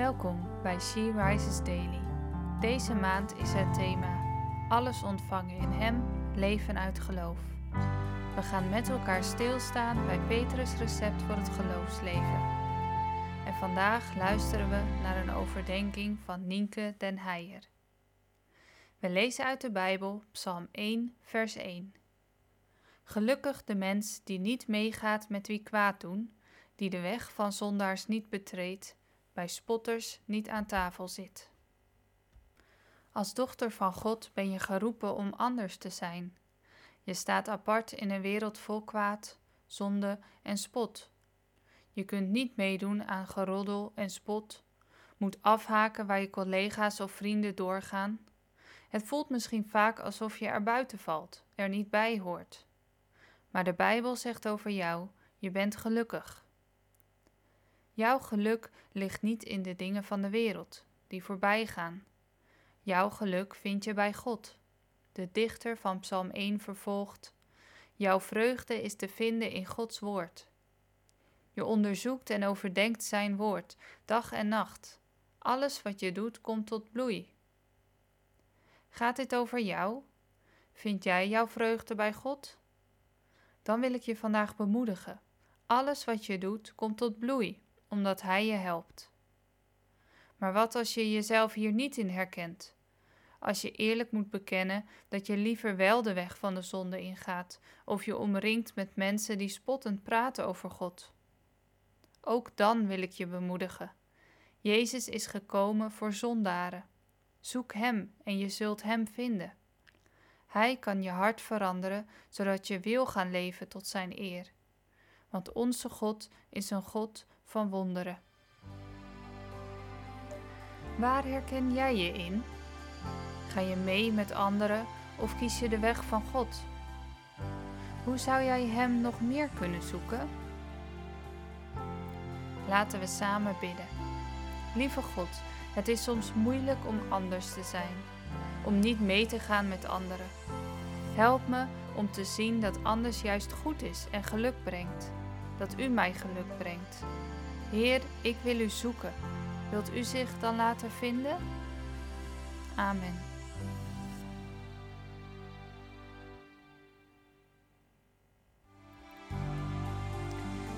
Welkom bij She Rises Daily. Deze maand is het thema Alles ontvangen in Hem, leven uit geloof. We gaan met elkaar stilstaan bij Petrus' recept voor het geloofsleven. En vandaag luisteren we naar een overdenking van Nienke den Heijer. We lezen uit de Bijbel Psalm 1, vers 1. Gelukkig de mens die niet meegaat met wie kwaad doen, die de weg van zondaars niet betreedt, bij spotters niet aan tafel zit. Als dochter van God ben je geroepen om anders te zijn. Je staat apart in een wereld vol kwaad, zonde en spot. Je kunt niet meedoen aan geroddel en spot, moet afhaken waar je collega's of vrienden doorgaan. Het voelt misschien vaak alsof je er buiten valt, er niet bij hoort. Maar de Bijbel zegt over jou: je bent gelukkig. Jouw geluk ligt niet in de dingen van de wereld, die voorbij gaan. Jouw geluk vind je bij God. De dichter van Psalm 1 vervolgt: Jouw vreugde is te vinden in Gods woord. Je onderzoekt en overdenkt zijn woord, dag en nacht. Alles wat je doet komt tot bloei. Gaat dit over jou? Vind jij jouw vreugde bij God? Dan wil ik je vandaag bemoedigen. Alles wat je doet komt tot bloei omdat Hij je helpt. Maar wat als je jezelf hier niet in herkent? Als je eerlijk moet bekennen dat je liever wel de weg van de zonde ingaat, of je omringt met mensen die spottend praten over God. Ook dan wil ik je bemoedigen. Jezus is gekomen voor zondaren. Zoek Hem en je zult Hem vinden. Hij kan je hart veranderen, zodat je wil gaan leven tot Zijn eer. Want onze God is een God van wonderen. Waar herken jij je in? Ga je mee met anderen of kies je de weg van God? Hoe zou jij Hem nog meer kunnen zoeken? Laten we samen bidden. Lieve God, het is soms moeilijk om anders te zijn, om niet mee te gaan met anderen. Help me om te zien dat anders juist goed is en geluk brengt, dat U mij geluk brengt. Heer, ik wil u zoeken. Wilt u zich dan laten vinden? Amen.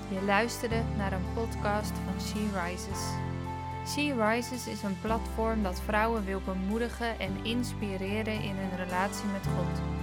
Je luisterde naar een podcast van She Rises. She Rises is een platform dat vrouwen wil bemoedigen en inspireren in hun relatie met God.